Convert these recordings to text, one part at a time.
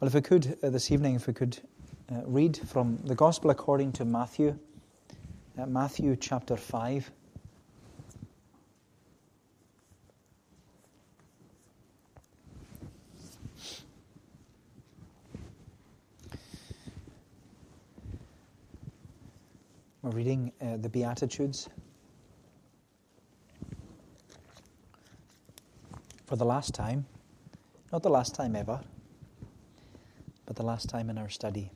Well, if we could uh, this evening, if we could uh, read from the Gospel according to Matthew, uh, Matthew chapter 5. We're reading uh, the Beatitudes. For the last time, not the last time ever, but the last time in our study.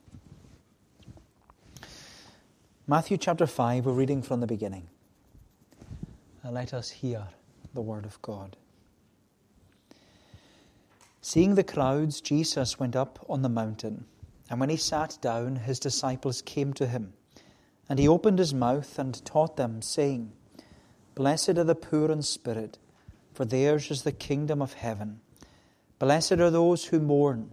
Matthew chapter 5, we're reading from the beginning. And let us hear the word of God. Seeing the crowds, Jesus went up on the mountain, and when he sat down, his disciples came to him. And he opened his mouth and taught them, saying, Blessed are the poor in spirit, for theirs is the kingdom of heaven. Blessed are those who mourn,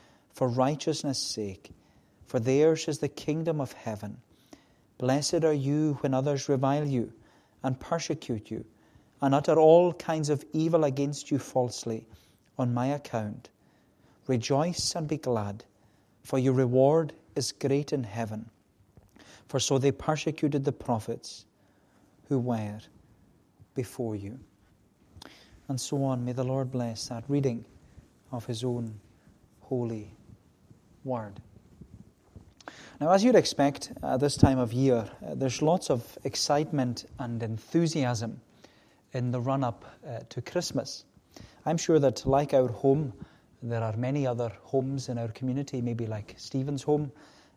for righteousness' sake, for theirs is the kingdom of heaven. Blessed are you when others revile you and persecute you, and utter all kinds of evil against you falsely on my account. Rejoice and be glad, for your reward is great in heaven for so they persecuted the prophets who were before you. And so on. May the Lord bless that reading of His own holy word. Now, as you'd expect at this time of year, uh, there's lots of excitement and enthusiasm in the run up uh, to Christmas. I'm sure that, like our home, there are many other homes in our community, maybe like Stephen's home,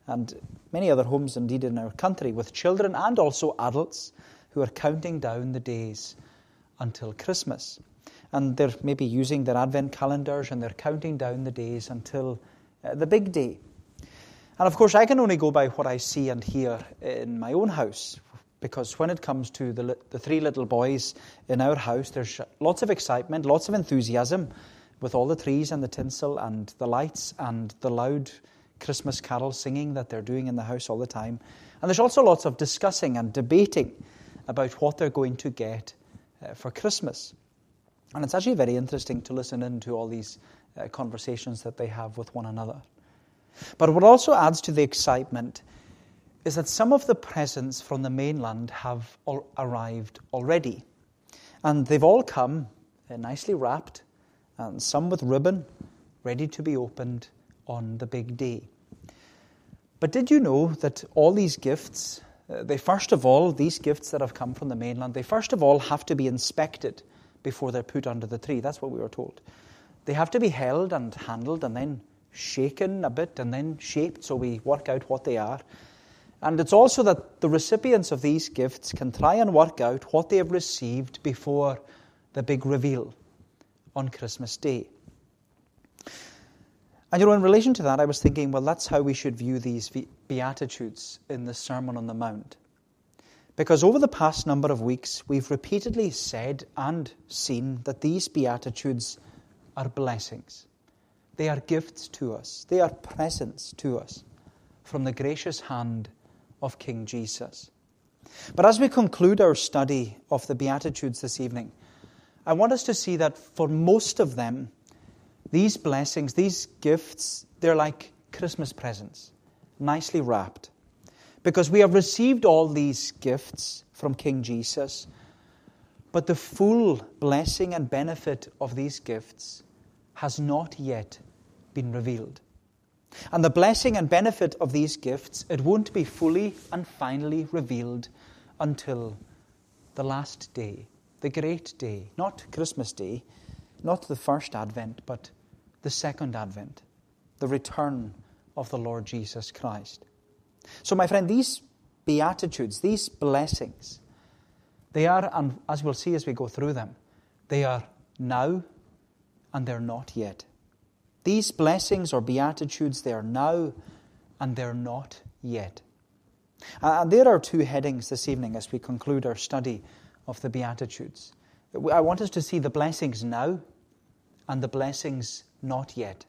and many other homes indeed in our country with children and also adults who are counting down the days until Christmas. And they're maybe using their advent calendars and they're counting down the days until uh, the big day. And of course, I can only go by what I see and hear in my own house. Because when it comes to the, the three little boys in our house, there's lots of excitement, lots of enthusiasm with all the trees and the tinsel and the lights and the loud Christmas carol singing that they're doing in the house all the time. And there's also lots of discussing and debating about what they're going to get uh, for Christmas. And it's actually very interesting to listen in to all these uh, conversations that they have with one another. But what also adds to the excitement is that some of the presents from the mainland have all arrived already. And they've all come uh, nicely wrapped, and some with ribbon, ready to be opened on the big day. But did you know that all these gifts, uh, they first of all, these gifts that have come from the mainland, they first of all have to be inspected before they're put under the tree? That's what we were told. They have to be held and handled and then shaken a bit and then shaped so we work out what they are. And it's also that the recipients of these gifts can try and work out what they have received before the big reveal on Christmas Day. And you know, in relation to that, I was thinking, well, that's how we should view these Beatitudes in the Sermon on the Mount. Because over the past number of weeks, we've repeatedly said and seen that these Beatitudes are blessings. They are gifts to us, they are presents to us from the gracious hand of King Jesus. But as we conclude our study of the Beatitudes this evening, I want us to see that for most of them, these blessings, these gifts, they're like Christmas presents, nicely wrapped. Because we have received all these gifts from King Jesus, but the full blessing and benefit of these gifts has not yet been revealed. And the blessing and benefit of these gifts, it won't be fully and finally revealed until the last day, the great day, not Christmas Day, not the first Advent, but the second advent, the return of the Lord Jesus Christ. So, my friend, these beatitudes, these blessings, they are, and as we'll see as we go through them, they are now and they're not yet. These blessings or beatitudes, they are now and they're not yet. And there are two headings this evening as we conclude our study of the Beatitudes. I want us to see the blessings now and the blessings not yet.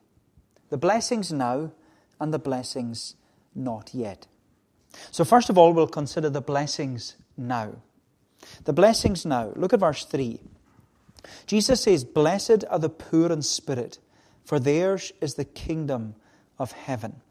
The blessings now and the blessings not yet. So, first of all, we'll consider the blessings now. The blessings now. Look at verse 3. Jesus says, Blessed are the poor in spirit, for theirs is the kingdom of heaven.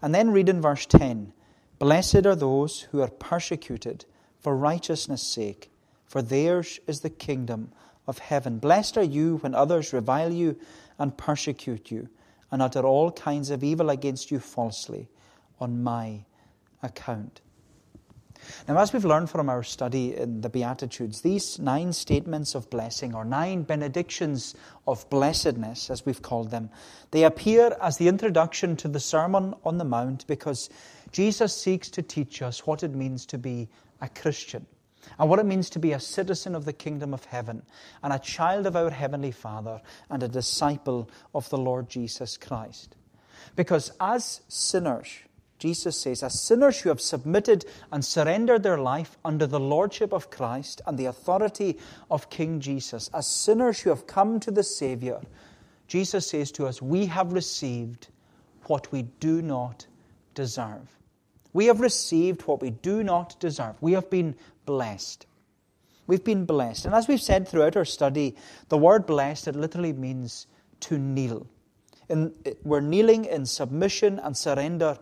And then read in verse 10 Blessed are those who are persecuted for righteousness' sake, for theirs is the kingdom of heaven. Blessed are you when others revile you and persecute you, and utter all kinds of evil against you falsely on my account. Now, as we've learned from our study in the Beatitudes, these nine statements of blessing, or nine benedictions of blessedness, as we've called them, they appear as the introduction to the Sermon on the Mount because Jesus seeks to teach us what it means to be a Christian and what it means to be a citizen of the kingdom of heaven and a child of our Heavenly Father and a disciple of the Lord Jesus Christ. Because as sinners, Jesus says, as sinners who have submitted and surrendered their life under the lordship of Christ and the authority of King Jesus, as sinners who have come to the Savior, Jesus says to us, We have received what we do not deserve. We have received what we do not deserve. We have been blessed. We've been blessed. And as we've said throughout our study, the word blessed, it literally means to kneel. And we're kneeling in submission and surrender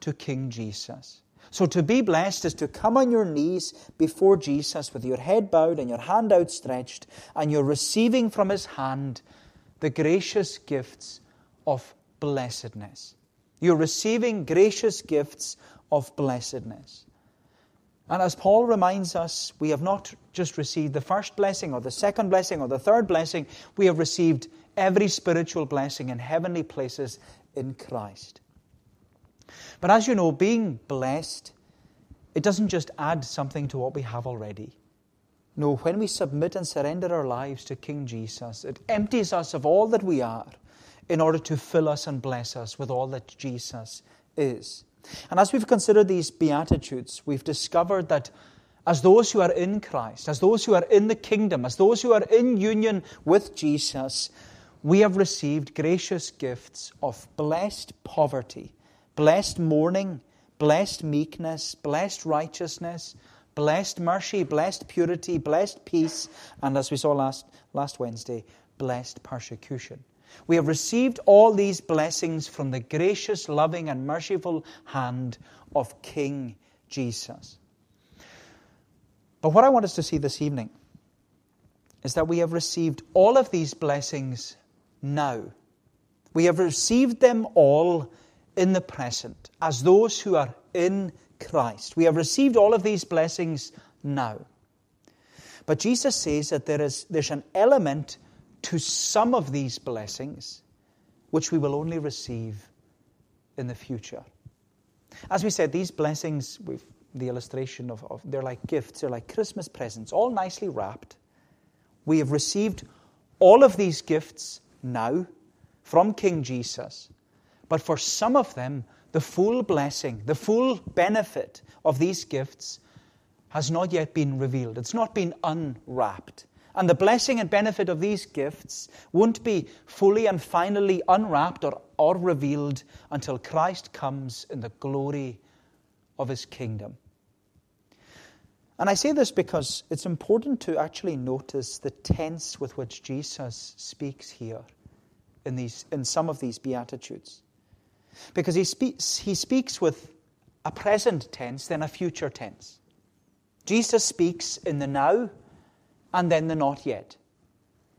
to King Jesus. So to be blessed is to come on your knees before Jesus with your head bowed and your hand outstretched, and you're receiving from his hand the gracious gifts of blessedness. You're receiving gracious gifts of blessedness. And as Paul reminds us, we have not just received the first blessing or the second blessing or the third blessing, we have received every spiritual blessing in heavenly places in Christ. But as you know, being blessed, it doesn't just add something to what we have already. No, when we submit and surrender our lives to King Jesus, it empties us of all that we are in order to fill us and bless us with all that Jesus is. And as we've considered these Beatitudes, we've discovered that as those who are in Christ, as those who are in the kingdom, as those who are in union with Jesus, we have received gracious gifts of blessed poverty, blessed mourning, blessed meekness, blessed righteousness, blessed mercy, blessed purity, blessed peace, and as we saw last, last Wednesday, blessed persecution. We have received all these blessings from the gracious, loving, and merciful hand of King Jesus. But what I want us to see this evening is that we have received all of these blessings now. We have received them all in the present as those who are in Christ. We have received all of these blessings now. But Jesus says that there is, there's an element to some of these blessings, which we will only receive in the future. As we said, these blessings, with the illustration of, of they're like gifts, they're like Christmas presents, all nicely wrapped. We have received all of these gifts now from King Jesus. But for some of them, the full blessing, the full benefit of these gifts has not yet been revealed. It's not been unwrapped. And the blessing and benefit of these gifts won't be fully and finally unwrapped or, or revealed until Christ comes in the glory of his kingdom. And I say this because it's important to actually notice the tense with which Jesus speaks here in, these, in some of these Beatitudes. Because he speaks, he speaks with a present tense, then a future tense. Jesus speaks in the now and then the not yet.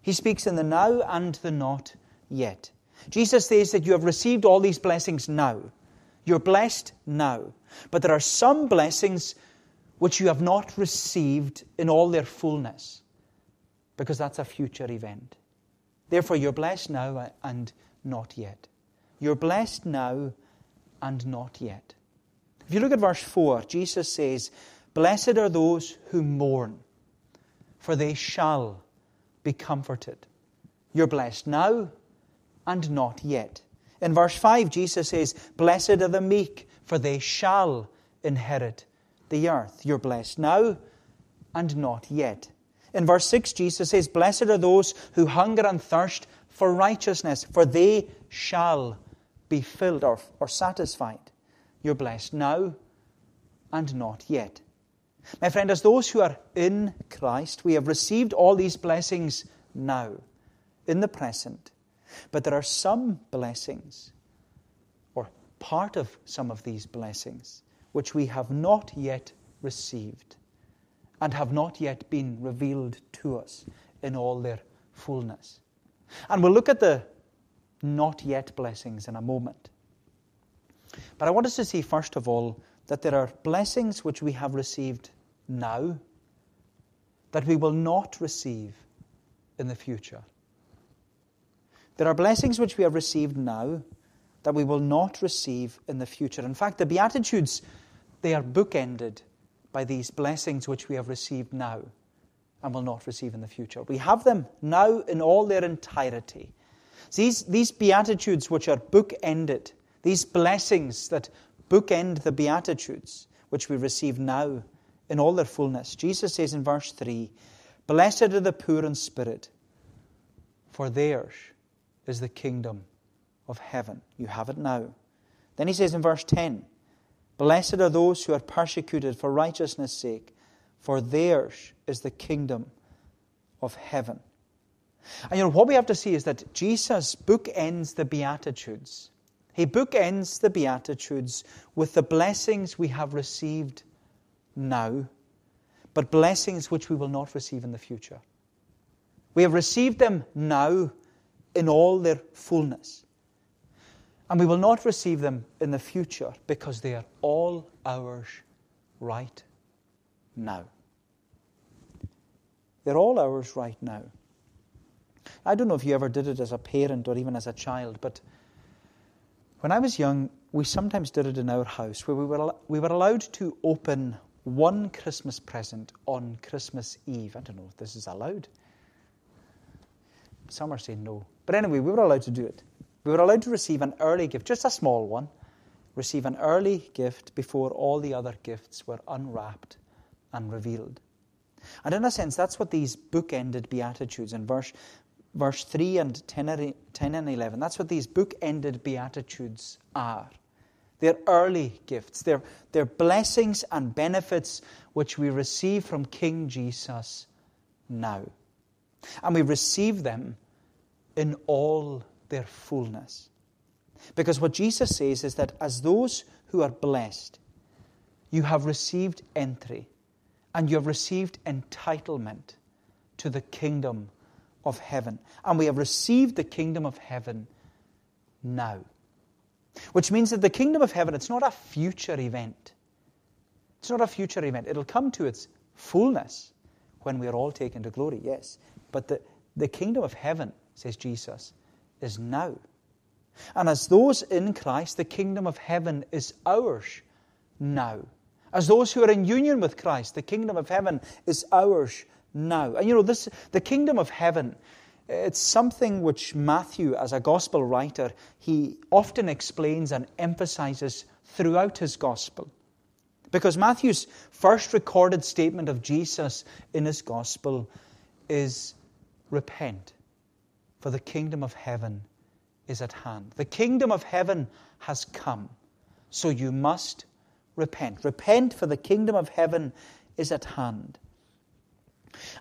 He speaks in the now and the not yet. Jesus says that you have received all these blessings now. You're blessed now. But there are some blessings which you have not received in all their fullness, because that's a future event. Therefore, you're blessed now and not yet. You're blessed now and not yet. If you look at verse 4, Jesus says, Blessed are those who mourn, for they shall be comforted. You're blessed now and not yet. In verse 5, Jesus says, Blessed are the meek, for they shall inherit the earth. You're blessed now and not yet. In verse 6, Jesus says, Blessed are those who hunger and thirst for righteousness, for they shall be filled or, or satisfied. You're blessed now and not yet. My friend, as those who are in Christ, we have received all these blessings now, in the present. But there are some blessings, or part of some of these blessings, which we have not yet received and have not yet been revealed to us in all their fullness. And we'll look at the not yet blessings in a moment. But I want us to see, first of all, that there are blessings which we have received now that we will not receive in the future. There are blessings which we have received now that we will not receive in the future. In fact, the Beatitudes, they are bookended by these blessings which we have received now and will not receive in the future. We have them now in all their entirety. These, these Beatitudes, which are bookended, these blessings that bookend the Beatitudes, which we receive now in all their fullness. Jesus says in verse 3 Blessed are the poor in spirit, for theirs is the kingdom of heaven. You have it now. Then he says in verse 10 Blessed are those who are persecuted for righteousness' sake, for theirs is the kingdom of heaven. And you know, what we have to see is that Jesus bookends the Beatitudes. He bookends the Beatitudes with the blessings we have received now, but blessings which we will not receive in the future. We have received them now in all their fullness. And we will not receive them in the future because they are all ours right now. They're all ours right now. I don't know if you ever did it as a parent or even as a child, but when I was young, we sometimes did it in our house where we were, we were allowed to open one Christmas present on Christmas Eve. I don't know if this is allowed. Some are saying no. But anyway, we were allowed to do it. We were allowed to receive an early gift, just a small one, receive an early gift before all the other gifts were unwrapped and revealed. And in a sense, that's what these book-ended Beatitudes in verse, verse 3 and 10, 10 and 11, that's what these book-ended Beatitudes are. They're early gifts. They're, they're blessings and benefits which we receive from King Jesus now. And we receive them in all their fullness. Because what Jesus says is that as those who are blessed, you have received entry and you have received entitlement to the kingdom of heaven. And we have received the kingdom of heaven now. Which means that the kingdom of heaven, it's not a future event. It's not a future event. It'll come to its fullness when we are all taken to glory, yes. But the, the kingdom of heaven, says Jesus, is now. And as those in Christ, the kingdom of heaven is ours now. As those who are in union with Christ, the kingdom of heaven is ours now. And you know, this the kingdom of heaven, it's something which Matthew, as a gospel writer, he often explains and emphasizes throughout his gospel. Because Matthew's first recorded statement of Jesus in his gospel is repent, for the kingdom of heaven is at hand. The kingdom of heaven has come, so you must repent. Repent, for the kingdom of heaven is at hand.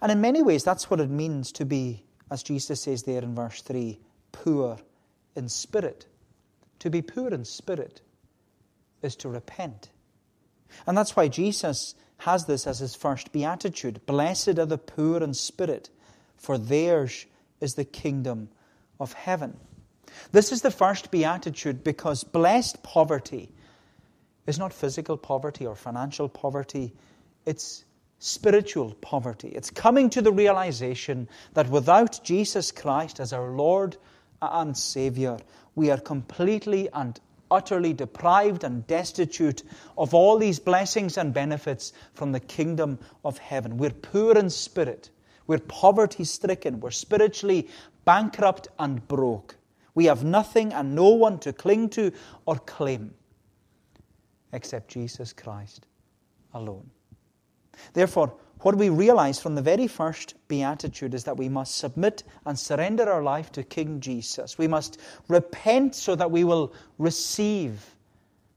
And in many ways, that's what it means to be, as Jesus says there in verse 3, poor in spirit. To be poor in spirit is to repent. And that's why Jesus has this as his first beatitude Blessed are the poor in spirit, for theirs is the kingdom of heaven. This is the first beatitude because blessed poverty is not physical poverty or financial poverty, it's spiritual poverty. It's coming to the realization that without Jesus Christ as our Lord and Savior, we are completely and utterly deprived and destitute of all these blessings and benefits from the kingdom of heaven. We're poor in spirit. We're poverty stricken. We're spiritually bankrupt and broke. We have nothing and no one to cling to or claim except Jesus Christ alone. Therefore, what we realize from the very first beatitude is that we must submit and surrender our life to King Jesus. We must repent so that we will receive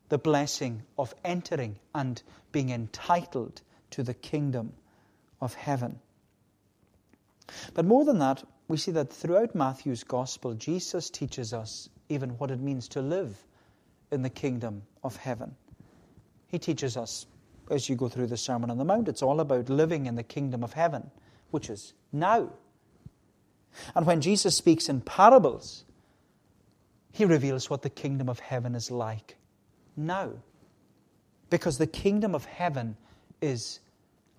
the blessing of entering and being entitled to the kingdom of heaven. But more than that, we see that throughout Matthew's gospel, Jesus teaches us even what it means to live in the kingdom of heaven. He teaches us as you go through the Sermon on the Mount, it's all about living in the kingdom of heaven, which is now. And when Jesus speaks in parables, he reveals what the kingdom of heaven is like now. Because the kingdom of heaven is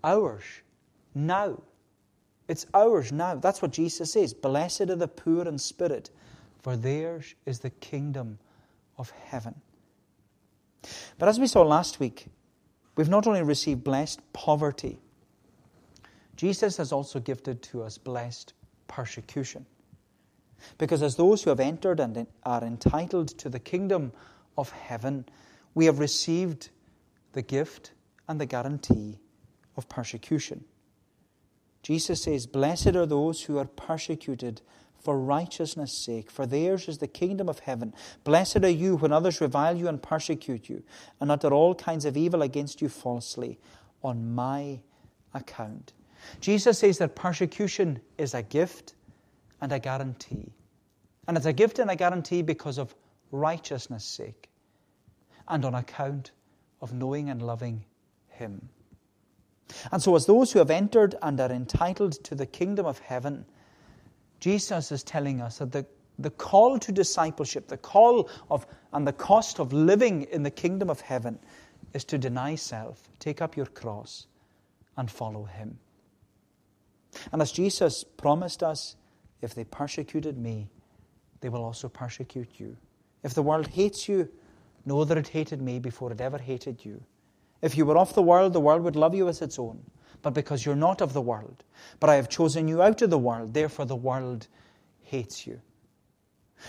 ours now. It's ours now. That's what Jesus says. Blessed are the poor in spirit, for theirs is the kingdom of heaven. But as we saw last week, we've not only received blessed poverty, Jesus has also gifted to us blessed persecution. Because as those who have entered and are entitled to the kingdom of heaven, we have received the gift and the guarantee of persecution. Jesus says, Blessed are those who are persecuted for righteousness' sake, for theirs is the kingdom of heaven. Blessed are you when others revile you and persecute you, and utter all kinds of evil against you falsely on my account. Jesus says that persecution is a gift and a guarantee. And it's a gift and a guarantee because of righteousness' sake and on account of knowing and loving Him. And so, as those who have entered and are entitled to the kingdom of heaven, Jesus is telling us that the, the call to discipleship, the call of and the cost of living in the kingdom of heaven is to deny self, take up your cross, and follow him. And as Jesus promised us, if they persecuted me, they will also persecute you. If the world hates you, know that it hated me before it ever hated you. If you were of the world, the world would love you as its own. But because you're not of the world, but I have chosen you out of the world, therefore the world hates you.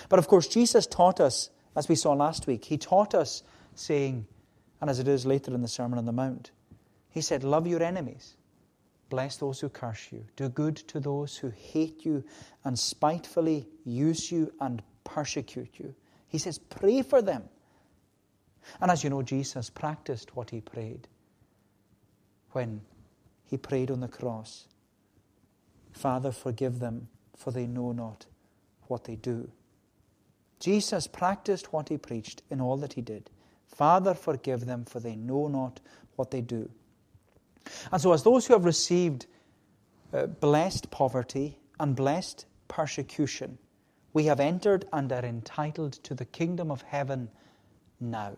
But of course, Jesus taught us, as we saw last week, he taught us saying, and as it is later in the Sermon on the Mount, he said, Love your enemies, bless those who curse you, do good to those who hate you and spitefully use you and persecute you. He says, Pray for them. And as you know, Jesus practiced what he prayed when he prayed on the cross Father, forgive them, for they know not what they do. Jesus practiced what he preached in all that he did. Father, forgive them, for they know not what they do. And so, as those who have received uh, blessed poverty and blessed persecution, we have entered and are entitled to the kingdom of heaven now.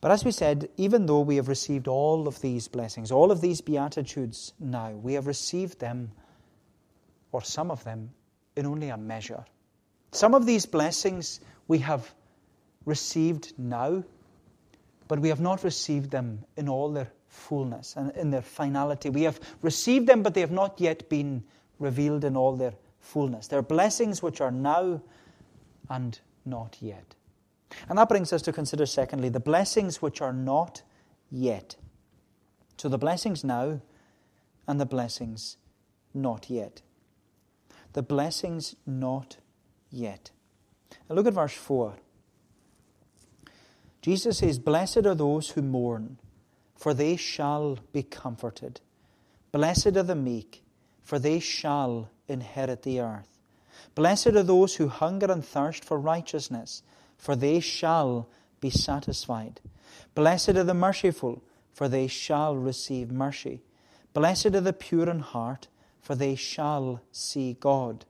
But as we said, even though we have received all of these blessings, all of these beatitudes now, we have received them, or some of them, in only a measure. Some of these blessings we have received now, but we have not received them in all their fullness and in their finality. We have received them, but they have not yet been revealed in all their fullness. They're blessings which are now and not yet. And that brings us to consider, secondly, the blessings which are not yet. So the blessings now and the blessings not yet. The blessings not yet. Now look at verse 4. Jesus says, Blessed are those who mourn, for they shall be comforted. Blessed are the meek, for they shall inherit the earth. Blessed are those who hunger and thirst for righteousness for they shall be satisfied. Blessed are the merciful, for they shall receive mercy. Blessed are the pure in heart, for they shall see God.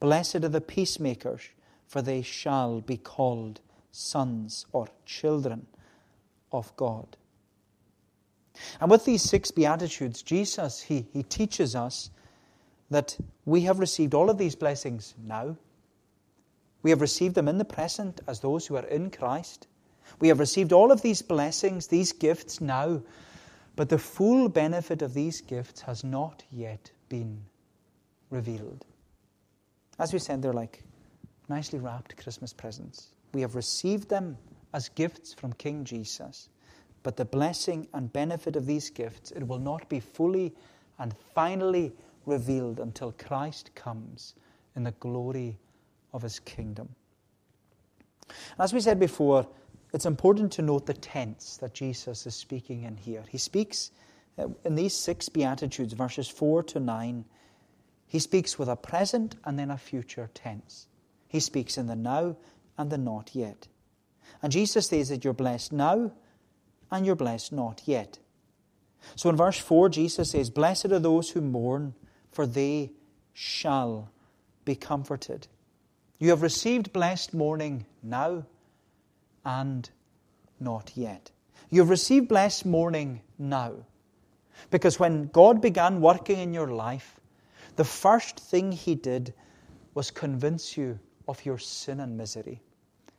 Blessed are the peacemakers, for they shall be called sons or children of God. And with these six Beatitudes, Jesus, he, he teaches us that we have received all of these blessings now. We have received them in the present as those who are in Christ. We have received all of these blessings, these gifts now, but the full benefit of these gifts has not yet been revealed. As we said, they're like nicely wrapped Christmas presents. We have received them as gifts from King Jesus. But the blessing and benefit of these gifts, it will not be fully and finally revealed until Christ comes in the glory of his kingdom. As we said before, it's important to note the tense that Jesus is speaking in here. He speaks uh, in these six Beatitudes, verses 4 to 9, he speaks with a present and then a future tense. He speaks in the now and the not yet. And Jesus says that you're blessed now and you're blessed not yet. So in verse 4, Jesus says, Blessed are those who mourn, for they shall be comforted. You have received blessed mourning now and not yet. You have received blessed mourning now. Because when God began working in your life, the first thing He did was convince you of your sin and misery.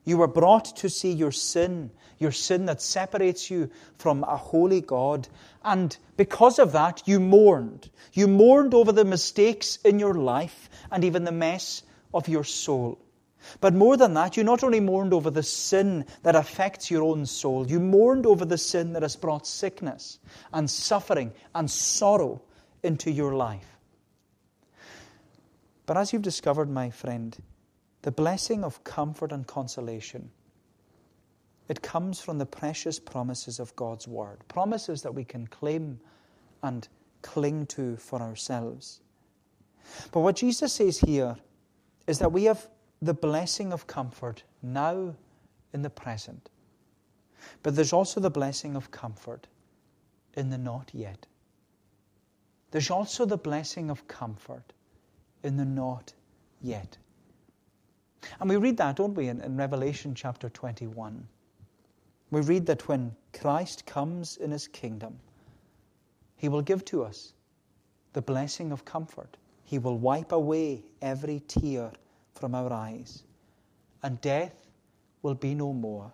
You were brought to see your sin, your sin that separates you from a holy God. And because of that, you mourned. You mourned over the mistakes in your life and even the mess of your soul. But more than that, you not only mourned over the sin that affects your own soul, you mourned over the sin that has brought sickness and suffering and sorrow into your life. But as you've discovered, my friend, the blessing of comfort and consolation, it comes from the precious promises of God's Word, promises that we can claim and cling to for ourselves. But what Jesus says here is that we have the blessing of comfort now in the present. But there's also the blessing of comfort in the not yet. There's also the blessing of comfort in the not yet. And we read that, don't we, in, in, Revelation chapter 21. We read that when Christ comes in his kingdom, he will give to us the blessing of comfort. He will wipe away every tear from our eyes, and death will be no more.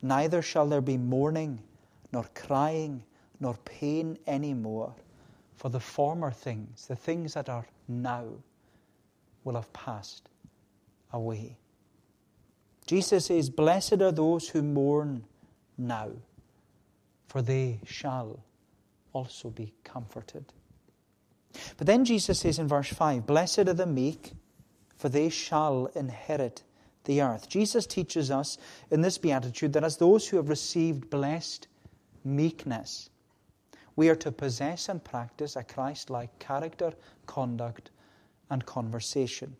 Neither shall there be mourning, nor crying, nor pain any more, for the former things, the things that are now, will have passed away. Jesus says, Blessed are those who mourn now, for they shall also be comforted. But then Jesus says in verse 5 Blessed are the meek, for they shall inherit the earth. Jesus teaches us in this beatitude that as those who have received blessed meekness, we are to possess and practice a Christ like character, conduct, and conversation.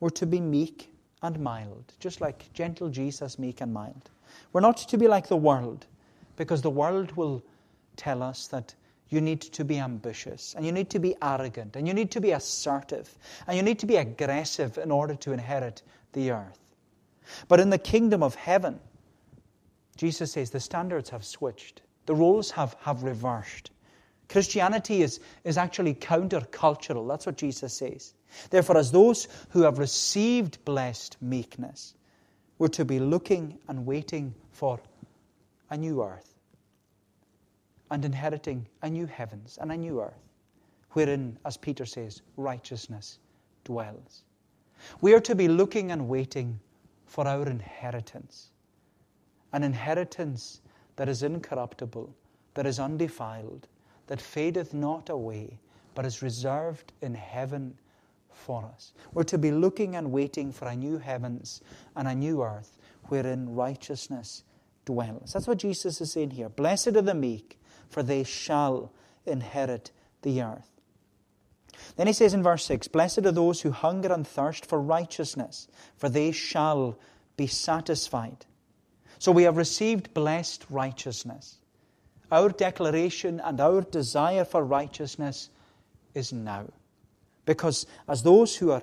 We're to be meek and mild, just like gentle Jesus, meek and mild. We're not to be like the world, because the world will tell us that you need to be ambitious, and you need to be arrogant, and you need to be assertive, and you need to be aggressive in order to inherit the earth. But in the kingdom of heaven, Jesus says the standards have switched, the roles have, have reversed. Christianity is, is actually countercultural. That's what Jesus says. Therefore, as those who have received blessed meekness, we're to be looking and waiting for a new earth and inheriting a new heavens and a new earth, wherein, as Peter says, righteousness dwells. We are to be looking and waiting for our inheritance, an inheritance that is incorruptible, that is undefiled, that fadeth not away, but is reserved in heaven for us. We're to be looking and waiting for a new heavens and a new earth wherein righteousness dwells. That's what Jesus is saying here. Blessed are the meek, for they shall inherit the earth. Then he says in verse 6 Blessed are those who hunger and thirst for righteousness, for they shall be satisfied. So we have received blessed righteousness. Our declaration and our desire for righteousness is now. Because as those who are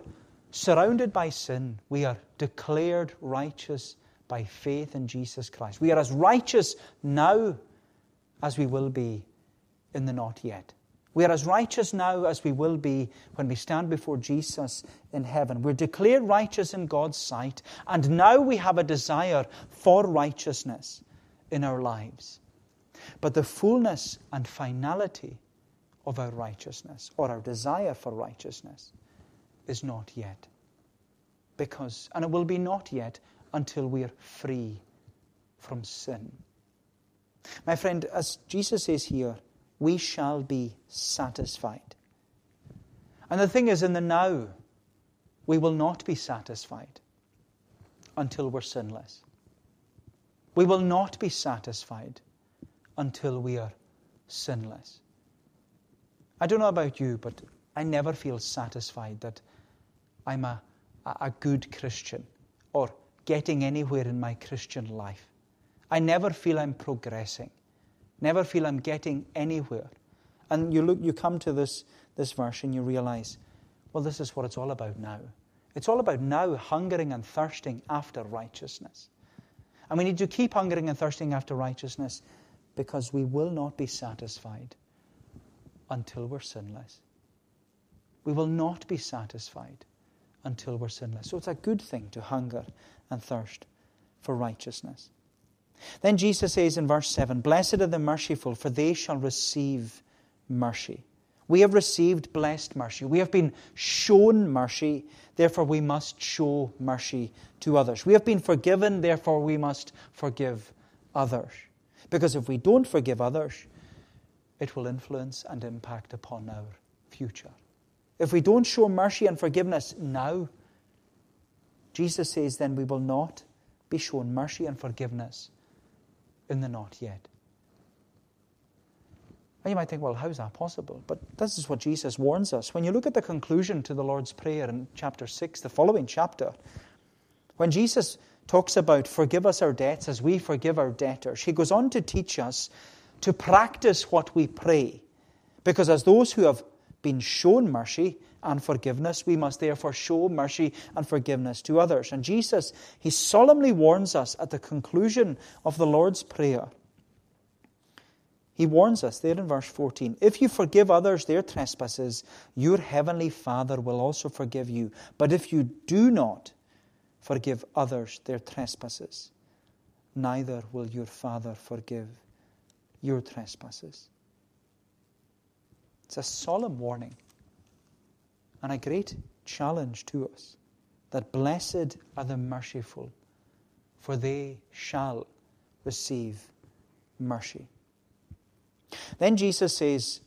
surrounded by sin, we are declared righteous by faith in Jesus Christ. We are as righteous now as we will be in the not yet. We are as righteous now as we will be when we stand before Jesus in heaven. We're declared righteous in God's sight, and now we have a desire for righteousness in our lives. But the fullness and finality of our righteousness or our desire for righteousness is not yet. because, and it will be not yet until we are free from sin. My friend, as Jesus says here, we shall be satisfied. And the thing is, in the now, we will not be satisfied until we're sinless. We will not be satisfied until we are sinless. I don't know about you, but I never feel satisfied that I'm a, a good Christian or getting anywhere in my Christian life. I never feel I'm progressing, never feel I'm getting anywhere. And you look, you come to this, this verse and you realize, well, this is what it's all about now. It's all about now hungering and thirsting after righteousness. And we need to keep hungering and thirsting after righteousness because we will not be satisfied until we're sinless. We will not be satisfied until we're sinless. So it's a good thing to hunger and thirst for righteousness. Then Jesus says in verse 7 Blessed are the merciful, for they shall receive mercy. We have received blessed mercy. We have been shown mercy, therefore we must show mercy to others. We have been forgiven, therefore we must forgive others. Because if we don't forgive others, it will influence and impact upon our future. If we don't show mercy and forgiveness now, Jesus says then we will not be shown mercy and forgiveness in the not yet. And you might think, well, how is that possible? But this is what Jesus warns us. When you look at the conclusion to the Lord's Prayer in chapter 6, the following chapter, when Jesus talks about forgive us our debts as we forgive our debtors, he goes on to teach us to practice what we pray. Because as those who have been shown mercy and forgiveness, we must therefore show mercy and forgiveness to others. And Jesus, he solemnly warns us at the conclusion of the Lord's Prayer he warns us there in verse 14 If you forgive others their trespasses, your heavenly Father will also forgive you. But if you do not forgive others their trespasses, neither will your Father forgive your trespasses. It's a solemn warning and a great challenge to us that blessed are the merciful, for they shall receive mercy. Then Jesus says,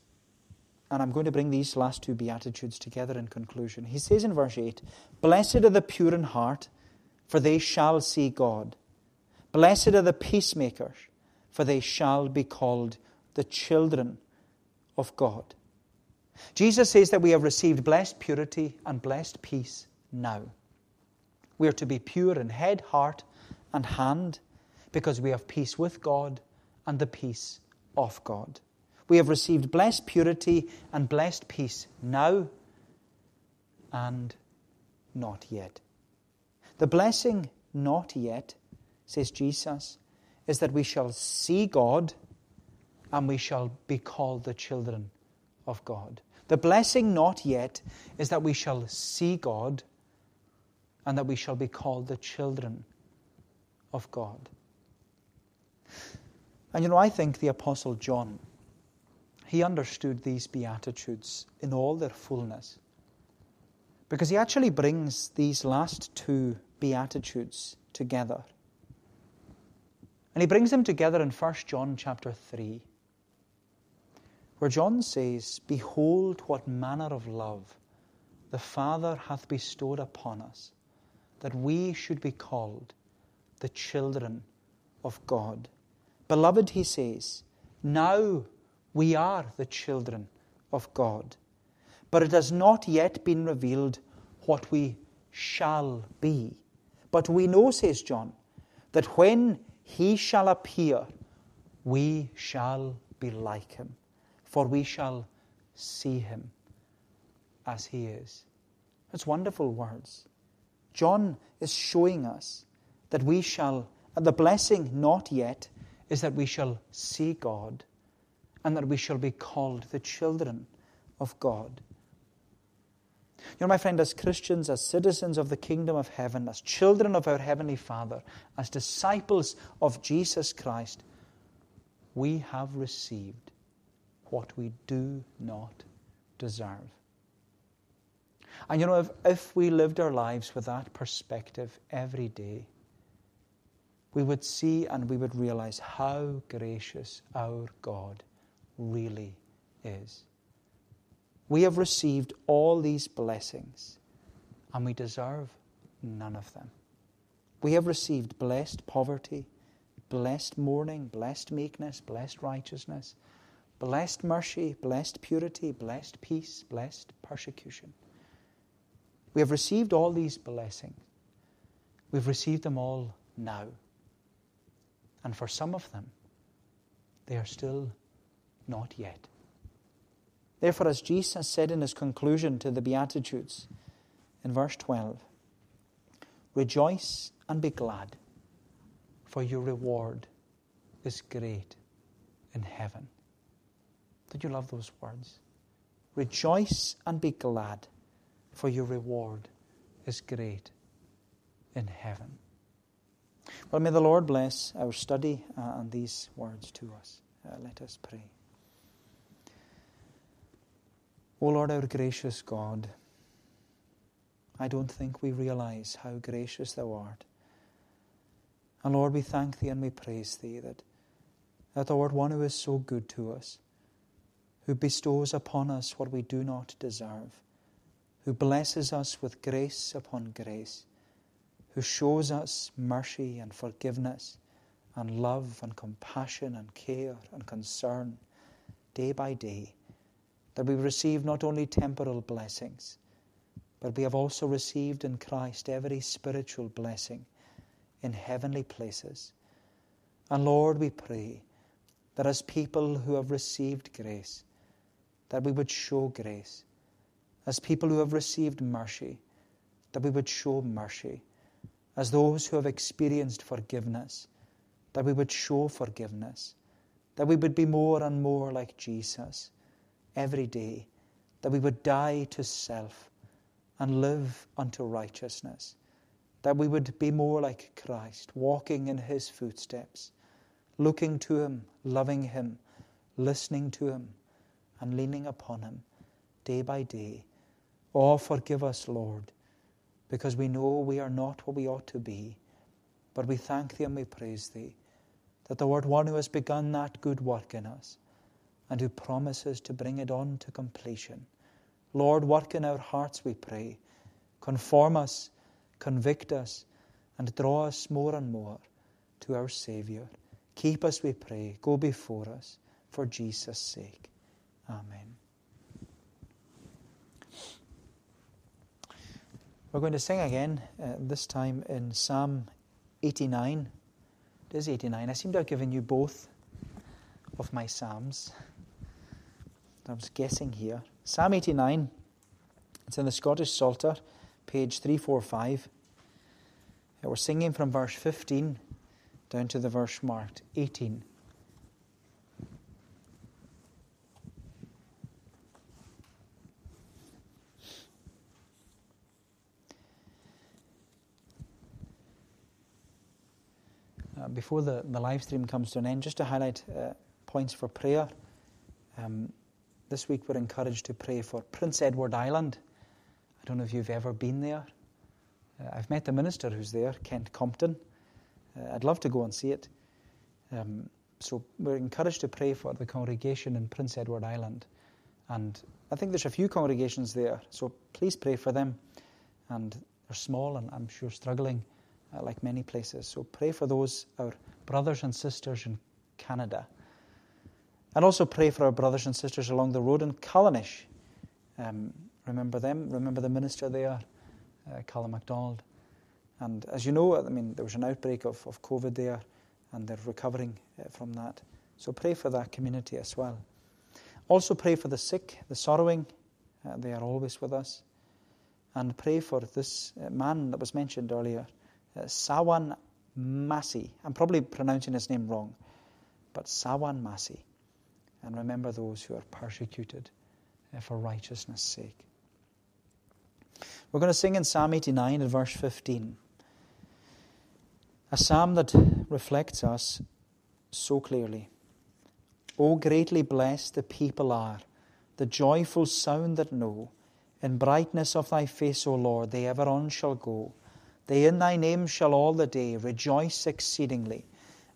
and I'm going to bring these last two Beatitudes together in conclusion. He says in verse 8, Blessed are the pure in heart, for they shall see God. Blessed are the peacemakers, for they shall be called the children of God. Jesus says that we have received blessed purity and blessed peace now. We are to be pure in head, heart, and hand because we have peace with God and the peace of God. We have received blessed purity and blessed peace now and not yet. The blessing not yet, says Jesus, is that we shall see God and we shall be called the children of God. The blessing not yet is that we shall see God and that we shall be called the children of God. And you know, I think the Apostle John, he understood these Beatitudes in all their fullness. Because he actually brings these last two Beatitudes together. And he brings them together in 1 John chapter 3, where John says, Behold, what manner of love the Father hath bestowed upon us, that we should be called the children of God. Beloved, he says, now we are the children of God. But it has not yet been revealed what we shall be. But we know, says John, that when he shall appear, we shall be like him, for we shall see him as he is. It's wonderful words. John is showing us that we shall, the blessing not yet, is that we shall see God and that we shall be called the children of God. You know, my friend, as Christians, as citizens of the kingdom of heaven, as children of our Heavenly Father, as disciples of Jesus Christ, we have received what we do not deserve. And you know, if, if we lived our lives with that perspective every day, we would see and we would realize how gracious our God really is. We have received all these blessings, and we deserve none of them. We have received blessed poverty, blessed mourning, blessed meekness, blessed righteousness, blessed mercy, blessed purity, blessed peace, blessed persecution. We have received all these blessings. We've received them all now. And for some of them, they are still not yet. Therefore, as Jesus said in his conclusion to the Beatitudes in verse 12, rejoice and be glad, for your reward is great in heaven. Did you love those words? Rejoice and be glad, for your reward is great in heaven. Well, may the Lord bless our study uh, and these words to us. Uh, let us pray. O Lord, our gracious God, I don't think we realize how gracious Thou art. And Lord, we thank Thee and we praise Thee that, that Thou art one who is so good to us, who bestows upon us what we do not deserve, who blesses us with grace upon grace, who shows us mercy and forgiveness and love and compassion and care and concern day by day that we receive not only temporal blessings, but we have also received in Christ every spiritual blessing in heavenly places. And Lord, we pray that as people who have received grace, that we would show grace. As people who have received mercy, that we would show mercy. As those who have experienced forgiveness, that we would show forgiveness. That we would be more and more like Jesus every day, that we would die to self and live unto righteousness, that we would be more like Christ, walking in his footsteps, looking to him, loving him, listening to him, and leaning upon him day by day. Oh, forgive us, Lord, because we know we are not what we ought to be, but we thank thee and we praise thee that thou art one who has begun that good work in us and who promises to bring it on to completion. Lord, work in our hearts, we pray. Conform us, convict us, and draw us more and more to our Saviour. Keep us, we pray. Go before us for Jesus' sake. Amen. We're going to sing again, uh, this time in Psalm 89. It is 89. I seem to have given you both of my Psalms. I was guessing here. Psalm 89, it's in the Scottish Psalter, page 345. We're singing from verse 15 down to the verse marked 18. Before the, the live stream comes to an end, just to highlight uh, points for prayer. Um, this week we're encouraged to pray for Prince Edward Island. I don't know if you've ever been there. Uh, I've met the minister who's there, Kent Compton. Uh, I'd love to go and see it. Um, so we're encouraged to pray for the congregation in Prince Edward Island. And I think there's a few congregations there, so please pray for them. And they're small and I'm sure struggling, uh, like many places. So pray for those, our brothers and sisters in Canada. And also pray for our brothers and sisters along the road in Callanish. Um, remember them, remember the minister there, uh, Colin MacDonald. And as you know, I mean, there was an outbreak of, of COVID there, and they're recovering uh, from that. So pray for that community as well. Also pray for the sick, the sorrowing. Uh, they are always with us. And pray for this uh, man that was mentioned earlier, uh, Sawan Masih. I'm probably pronouncing his name wrong, but Sawan Masih. And remember those who are persecuted uh, for righteousness' sake. We're going to sing in Psalm 89 at verse 15, a psalm that reflects us so clearly. O greatly blessed the people are, the joyful sound that know, in brightness of thy face, O Lord, they ever on shall go. They in thy name shall all the day rejoice exceedingly,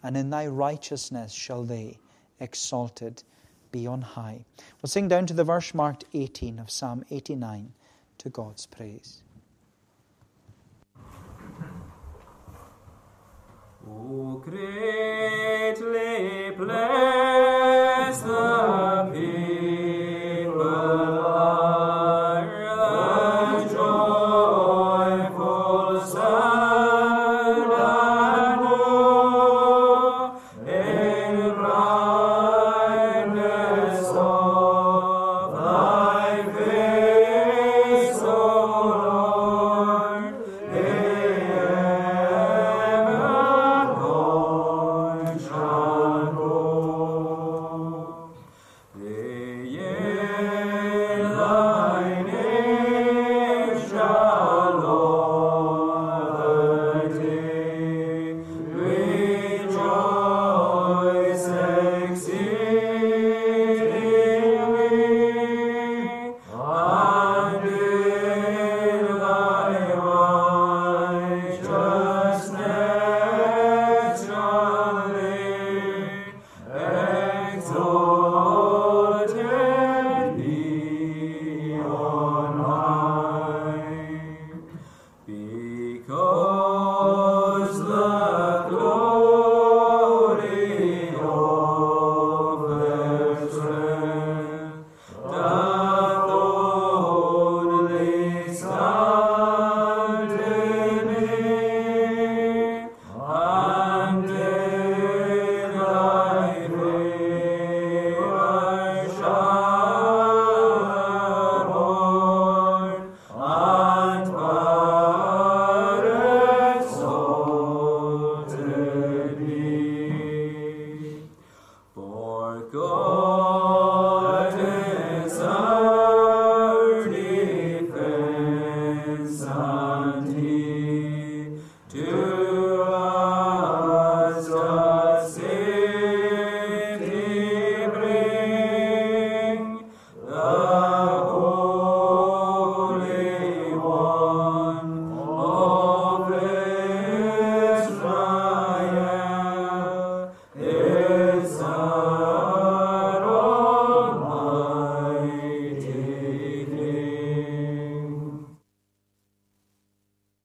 and in thy righteousness shall they exalted be on high. We'll sing down to the verse marked 18 of Psalm 89 to God's praise. O greatly blessed.